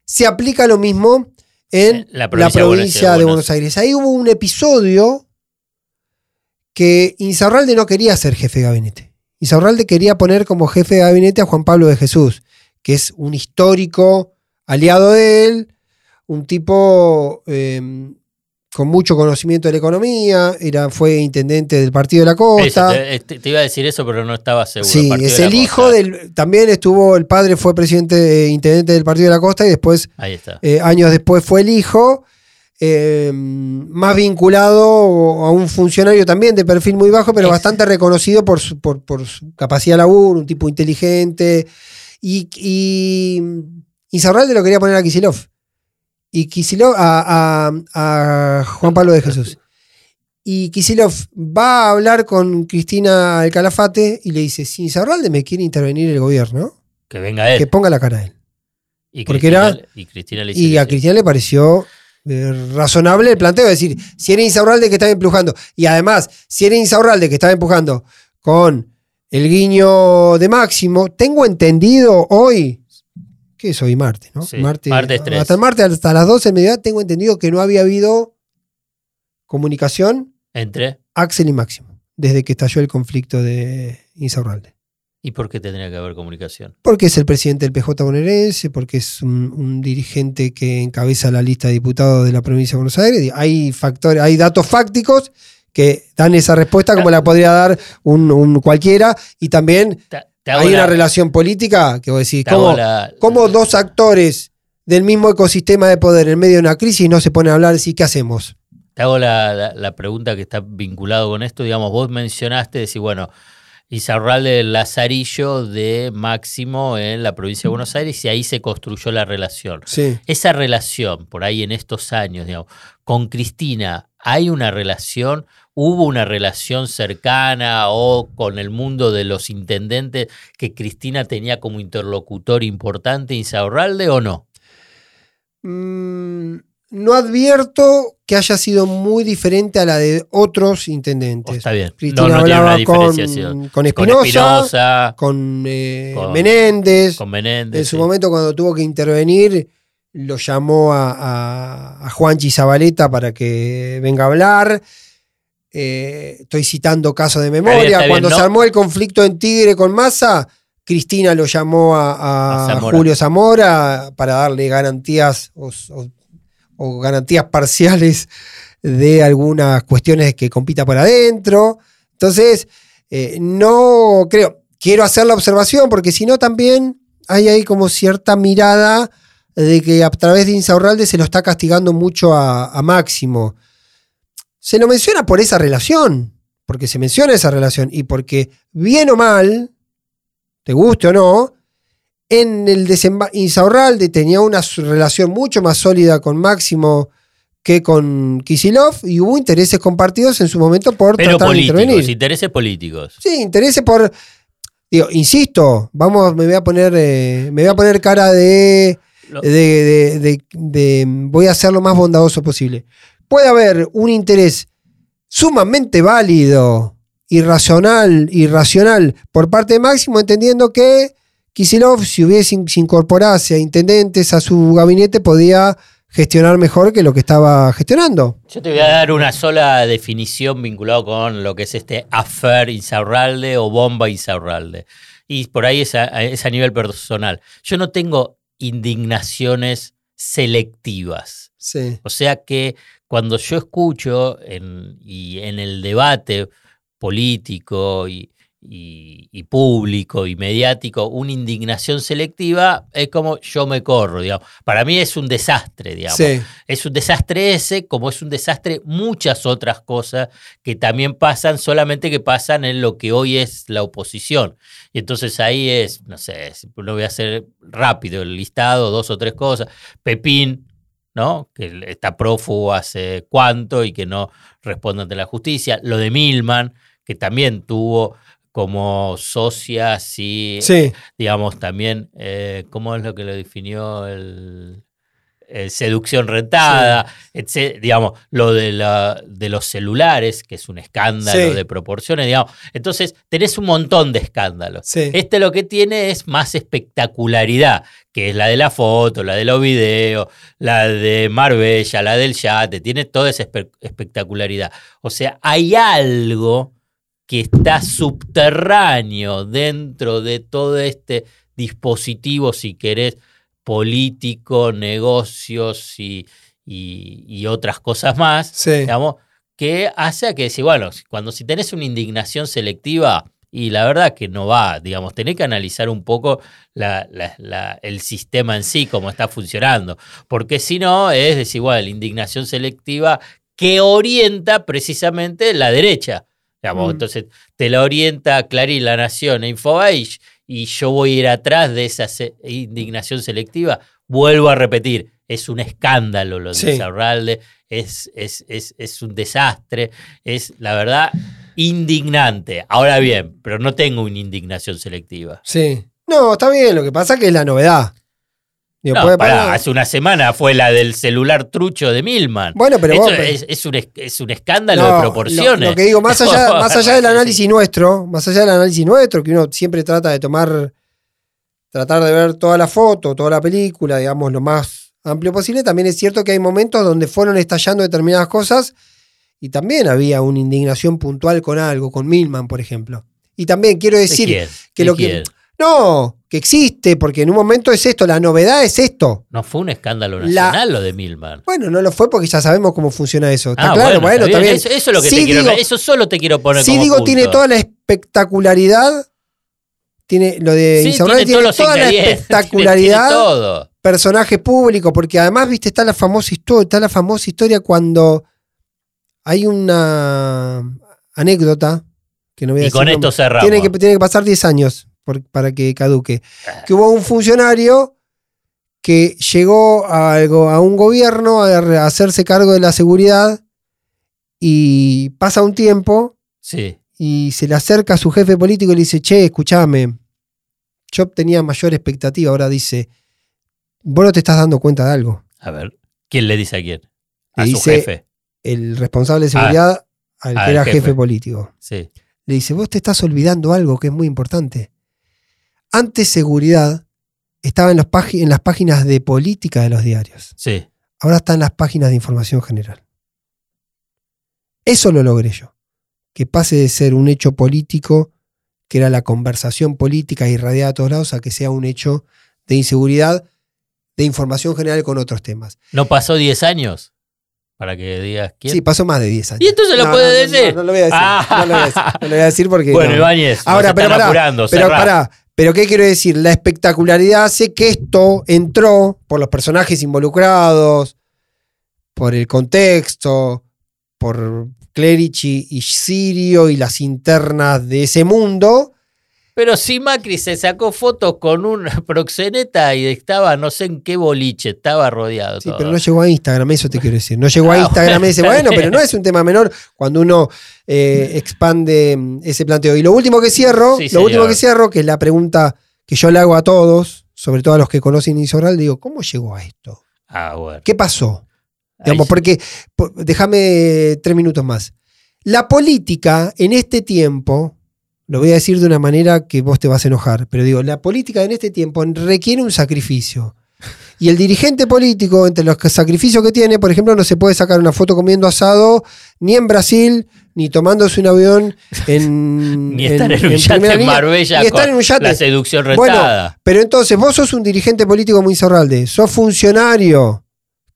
se aplica lo mismo en La la provincia de provincia, Buenos de Buenos Aires. Ahí hubo un episodio que Insaurralde no quería ser jefe de gabinete. Insaurralde quería poner como jefe de gabinete a Juan Pablo de Jesús, que es un histórico aliado de él, un tipo eh, con mucho conocimiento de la economía, era, fue intendente del Partido de la Eso, Costa. te, te- te iba a decir eso, pero no estaba seguro. Sí, es el hijo Costa. del. También estuvo, el padre fue presidente, eh, intendente del Partido de la Costa y después Ahí está. eh, años después fue el hijo, eh, más vinculado a un funcionario también de perfil muy bajo, pero Es- bastante reconocido por su, por, por su capacidad de laburo, un tipo inteligente. Y, y Insaurralde lo quería poner a Kisilov. Y Kisilov a, a- a Juan Pablo de Jesús. Y Kisilov va a hablar con Cristina del Calafate y le dice: Si Insaurralde me quiere intervenir el gobierno, Que venga él. que ponga la cara a él. y, porque Cristina, era- y Cristina le Y que a. Cristina le pareció eh, razonable el planteo. Es decir, si era Insaurralde que estaba empujando, y además, si era Insaurralde que estaba empujando con el guiño de Máximo, tengo entendido hoy, que es hoy martes, ¿no? Sí, martes 3. Hasta el martes, hasta las 12 del mediodía, tengo entendido que no había habido comunicación Entre. Axel y Máximo, desde que estalló el conflicto de Insaurralde. ¿Y por qué tendría que haber comunicación? Porque es el presidente del PJ bonaerense, porque es un, un dirigente que encabeza la lista de diputados de la provincia de Buenos Aires. Hay factores, hay datos fácticos que dan esa respuesta como la podría dar un, un cualquiera. Y también hay la- una relación política que vos decís, ¿cómo, la- cómo dos actores del mismo ecosistema de poder en medio de una crisis no se ponen a hablar y qué hacemos? Te hago la, la- pregunta que está vinculado con esto. Digamos, vos mencionaste, decir, bueno, Izarralde del Lazarillo de Máximo en la provincia de Buenos Aires y ahí se construyó la relación. Sí. Esa relación, por ahí en estos años, digamos, con Cristina, ¿hay una relación? ¿Hubo una relación cercana o con el mundo de los intendentes que Cristina tenía como interlocutor importante Insaurralde o no? Mm, no advierto que haya sido muy diferente a la de otros ¿O intendentes. está bien. Cristina no, no tiene hablaba una con, diferenciación. con Espinosa, Espinosa, con, eh, con- Menéndez. con Menéndez. en su sí. momento, cuando tuvo que intervenir, lo llamó a, a, a Juanchi Zabaleta para que venga a hablar. Eh, estoy citando casos de memoria. bien, cuando ¿no? se armó el conflicto en Tigre con Massa, Cristina lo llamó a, a A Zamora. Julio Zamora para darle garantías o, o- o garantías parciales de algunas cuestiones que compita por adentro. Entonces, eh, no creo, quiero hacer la observación porque si no también hay ahí como cierta mirada de que a través de Insaurralde se lo está castigando mucho a, a Máximo. Se lo menciona por esa relación, porque se menciona esa relación y porque bien o mal, te guste o no, en el Insaurralde tenía una relación mucho más sólida con Máximo que con Kisilov y hubo intereses compartidos en su momento por Pero tratar de políticos, intervenir. intereses políticos. Sí, intereses por. Digo, insisto, vamos, me voy a poner, eh, me voy a poner cara de, de, de- de- de- Voy a ser lo más bondadoso posible. Puede haber un interés sumamente válido, irracional, irracional por parte de Máximo, entendiendo que Kisilov, si hubiese se incorporase a intendentes a su gabinete, podía gestionar mejor que lo que estaba gestionando. Yo te voy a dar una sola definición vinculado con lo que es este affair Insaurralde o bomba Insaurralde. Y por ahí es a, es a nivel personal. Yo no tengo indignaciones selectivas. Sí. O sea que cuando yo escucho en, y en el debate político y, y- y público y mediático una indignación selectiva, es como yo me corro, digamos. Para mí es un desastre, digamos. Sí. Es un desastre ese, como es un desastre muchas otras cosas que también pasan, solamente que pasan en lo que hoy es la oposición. Y entonces ahí es, no sé, lo voy a hacer rápido el listado, dos o tres cosas. Pepín, ¿no? Que está prófugo hace cuánto y que no responde ante la justicia. Lo de Milman, que también tuvo como socia, sí, Sí. digamos, también, eh, ¿cómo es lo que lo definió el, el seducción rentada? digamos, lo de, la- de los celulares, que es un escándalo Sí. de proporciones, digamos. Entonces, tenés un montón de escándalos. Sí. Este lo que tiene es más espectacularidad, que es la de la foto, la de los videos, la de Marbella, la del yate, tiene toda esa espe- espectacularidad. O sea, hay algo que está subterráneo dentro de todo este dispositivo, si querés, político, negocios y, y- y otras cosas más, Sí. digamos, que hace a que, si, bueno, cuando si tenés una indignación selectiva, y la verdad que no va, digamos, tenés que analizar un poco la- la- la- el sistema en sí, cómo está funcionando, porque si no, es desigual, indignación selectiva que orienta precisamente la derecha. Digamos, Mm. Entonces, te la orienta Clarín, La Nación e y yo voy a ir atrás de esa se- indignación selectiva. Vuelvo a repetir, es un escándalo lo de Sí. Es, es, es, es un desastre, es la verdad indignante. Ahora bien, pero no tengo una indignación selectiva. Sí. No, está bien, lo que pasa es que es la novedad. Digo, No, puede- pará, puede- hace una semana fue la del celular trucho de Milman. Bueno, pero Esto vos- es, es un, es- un escándalo No, de proporciones. lo que digo, más allá, más allá del análisis nuestro, más allá del análisis nuestro, que uno siempre trata de tomar, tratar de ver toda la foto, toda la película, digamos, lo más amplio posible, también es cierto que hay momentos donde fueron estallando determinadas cosas y también había una indignación puntual con algo, con Milman, por ejemplo. Y también quiero ¿De decir quién? que ¿De lo que- quién? No, que existe, porque en un momento es esto, la novedad es esto. No fue un escándalo La- nacional lo de Milman. Bueno, no lo fue porque ya sabemos cómo funciona eso. Está Ah, claro, bueno, está bien. Eso, eso es lo que Sí te quiero digo- Eso solo te quiero poner Sí, como digo, punto. tiene toda la espectacularidad. Tiene lo de Sí, tiene toda la espectacularidad, tiene todo. personaje público, porque además, viste, está la famosa historia, está la famosa historia cuando hay una anécdota que no voy a Y decir con esto cerramos. tiene que, tiene que pasar 10 años por- para que caduque. Que hubo un funcionario que llegó a, algo, a un gobierno a hacerse cargo de la seguridad y pasa un tiempo Sí. y se le acerca a su jefe político y le dice, che, escúchame, yo tenía mayor expectativa, ahora dice, vos no te estás dando cuenta de algo. A ver, ¿quién le dice a quién? A Le su dice- jefe. El responsable de seguridad al ah, que era jefe. jefe. político. Sí. Le dice, vos te estás olvidando algo que es muy importante. Antes seguridad estaba en, los pági- en las páginas de política de los diarios. Sí. Ahora está en las páginas de información general. Eso lo logré yo. Que pase de ser un hecho político, que era la conversación política irradiada a todos lados, a que sea un hecho de inseguridad, de información general con otros temas. ¿No pasó 10 años? Para que digas quién. Sí, pasó más de 10 años. y entonces lo No, puede no, no, decir. No, no lo voy a decir. Ah. No lo voy a decir. No lo voy a decir porque. bueno, no. Ibáñez, Ahora, pero están pará, apurando, Pero pará, pero ¿qué quiero decir? La espectacularidad hace que esto entró por los personajes involucrados, por el contexto, por Clerici y Sirio y las internas de ese mundo. Pero si Macri se sacó fotos con un proxeneta y estaba no sé en qué boliche, estaba rodeado. Sí, todo. pero no llegó a Instagram, eso te quiero decir. No llegó a Ah, Instagram ese. Bueno, pero no es un tema menor cuando uno eh, expande mm, ese planteo. Y lo último que cierro, Sí, lo señor. último que cierro, que es la pregunta que yo le hago a todos, sobre todo a los que conocen Insobral, digo, ¿cómo llegó a esto? Ah, bueno. ¿Qué pasó? Digamos, sí. porque, por- déjame tres minutos más. La política en este tiempo, lo voy a decir de una manera que vos te vas a enojar, pero digo, la política en este tiempo requiere un sacrificio. Y el dirigente político, entre los sacrificios que tiene, por ejemplo, no se puede sacar una foto comiendo asado ni en Brasil, ni tomándose un avión en. Ni estar en, un yate en Marbella ni estar en un yate. la seducción Bueno, rentada. pero entonces vos sos un dirigente político muy Insaurralde, sos funcionario.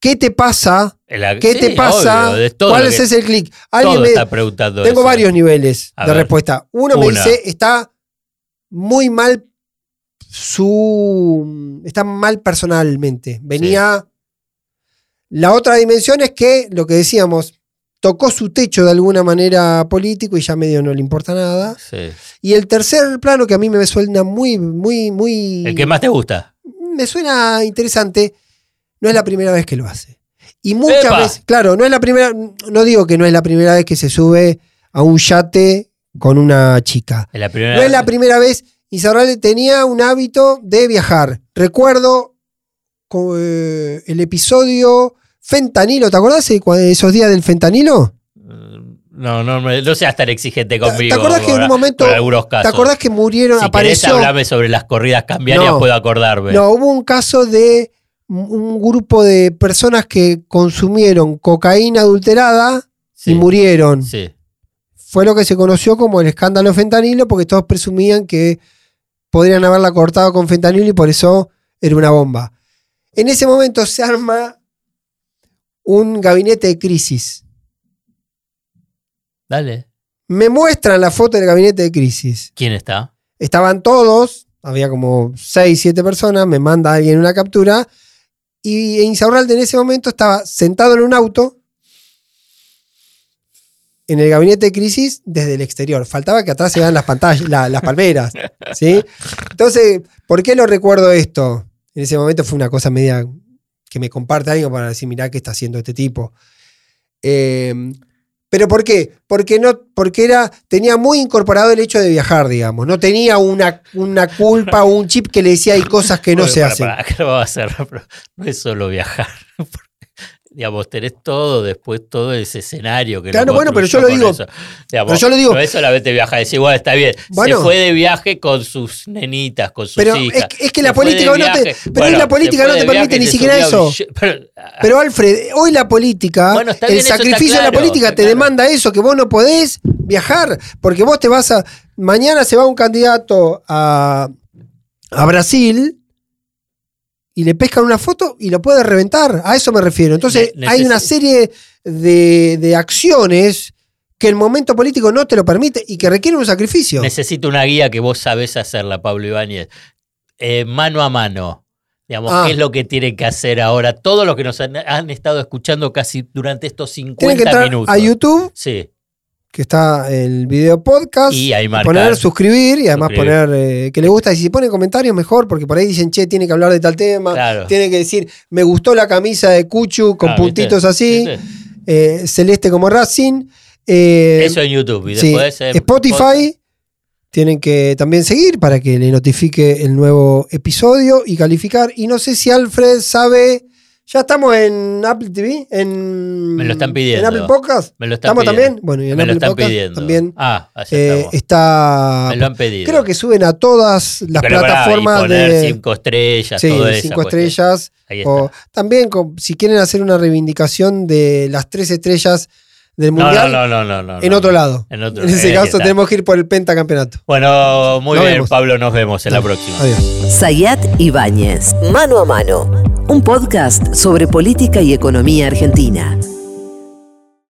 ¿Qué te pasa? ¿Qué sí, te pasa? obvio, ¿Cuál es ese clic? Alguien me, está preguntando tengo eso. varios niveles A de ver. respuesta. Uno me dice, está muy mal su. Está mal personalmente. Venía. La otra dimensión es que, lo que decíamos, tocó su techo de alguna manera político y ya medio no le importa nada. Sí. Y el tercer plano que a mí me suena muy, muy, muy. El que más te gusta. Me suena interesante. No es la primera vez que lo hace. Y muchas ¡Epa! veces, claro, no es la primera, no digo que no es la primera vez que se sube a un yate con una chica. Es la primera No es la primera vez. Insaurralde tenía un hábito de viajar. Recuerdo eh, el episodio Fentanilo. ¿Te acordás de esos días del fentanilo? No, no, me- no seas tan exigente ¿Te- conmigo. ¿Te acordás que en un momento. con algunos casos. ¿Te acordás que murieron? Si querés apareció. hablarme sobre las corridas cambiarias, No. puedo acordarme. No, hubo un caso de un grupo de personas que consumieron cocaína adulterada Sí, y murieron. Sí. Fue lo que se conoció como el escándalo fentanilo, porque todos presumían que podrían haberla cortado con fentanilo y por eso era una bomba. En ese momento se arma un gabinete de crisis. Dale. Me muestran la foto del gabinete de crisis. ¿Quién está? Estaban todos, había como 6, 7 personas, me manda alguien una captura. Y Insaurralde en ese momento estaba sentado en un auto en el gabinete de crisis desde el exterior. Faltaba que atrás se vean las pantallas, la- las palmeras. ¿sí? Entonces, ¿por qué lo recuerdo esto? En ese momento fue una cosa media que me comparte alguien para decir, mirá qué está haciendo este tipo. Eh, ¿Pero por qué? Porque, no, porque era, tenía muy incorporado el hecho de viajar, digamos. No tenía una, una culpa o un chip que le decía hay cosas que no Bueno, se para, hacen. para, ¿qué lo vamos a hacer? Pero no es solo viajar. Digamos, tenés todo, después todo ese escenario que Claro, bueno, pero yo lo digo-. Digamos, pero yo lo digo- No es solamente viajar, decir, bueno, está bien. Bueno. se fue de viaje con sus nenitas, con sus Pero hijas. es que- es que la política no te- pero hoy la política no te permite ni siquiera eso. pero- Pero Alfred, hoy la política, Bueno, el bien, sacrificio de la política te claro. demanda eso, que vos no podés viajar, porque vos te vas a... Mañana se va un candidato a, a Brasil y le pescan una foto y lo puede reventar. A eso me refiero. Entonces hay una serie de, de acciones que el momento político no te lo permite y que requieren un sacrificio. Necesito una guía que vos sabés hacerla, Pablo Ibáñez. Eh, mano a mano. Digamos, Ah. ¿qué es lo que tienen que hacer ahora? Todos los que nos han, han estado escuchando casi durante estos 50 Tienen que entrar minutos. a YouTube, Sí. Que está el video podcast. Y ahí marcar. poner suscribir y además Suscribir. poner eh, que le gusta. Y si ponen comentarios, mejor, porque por ahí dicen, che, tiene que hablar de tal tema. Claro. Tiene que decir, me gustó la camisa de Cuchu con Ah, puntitos ¿viste? así, ¿Viste? eh, celeste como Racing. eh, Eso en YouTube. Y sí, después en Spotify. Tienen que también seguir para que le notifique el nuevo episodio y calificar. Y no sé si Alfred sabe. Ya estamos en Apple TV. En, Me lo están pidiendo. En Apple Podcast. Me lo están ¿Estamos pidiendo. también? Bueno, y en Me lo Apple están Podcast pidiendo. también Ah, allá eh, está. Me lo han pedido. Creo que suben a todas las Pero plataformas y poner de. cinco estrellas, Sí, todo eso. cinco estrellas. Ahí está. O también, con- si quieren hacer una reivindicación de las tres estrellas del Mundial, no, no, no, no, en no. otro lado. En otro- En ese caso, está. tenemos que ir por el pentacampeonato. Bueno, muy Nos bien, vemos. Pablo, nos vemos en la próxima. Adiós. Sayat Ibáñez, Mano a Mano, un podcast sobre política y economía argentina.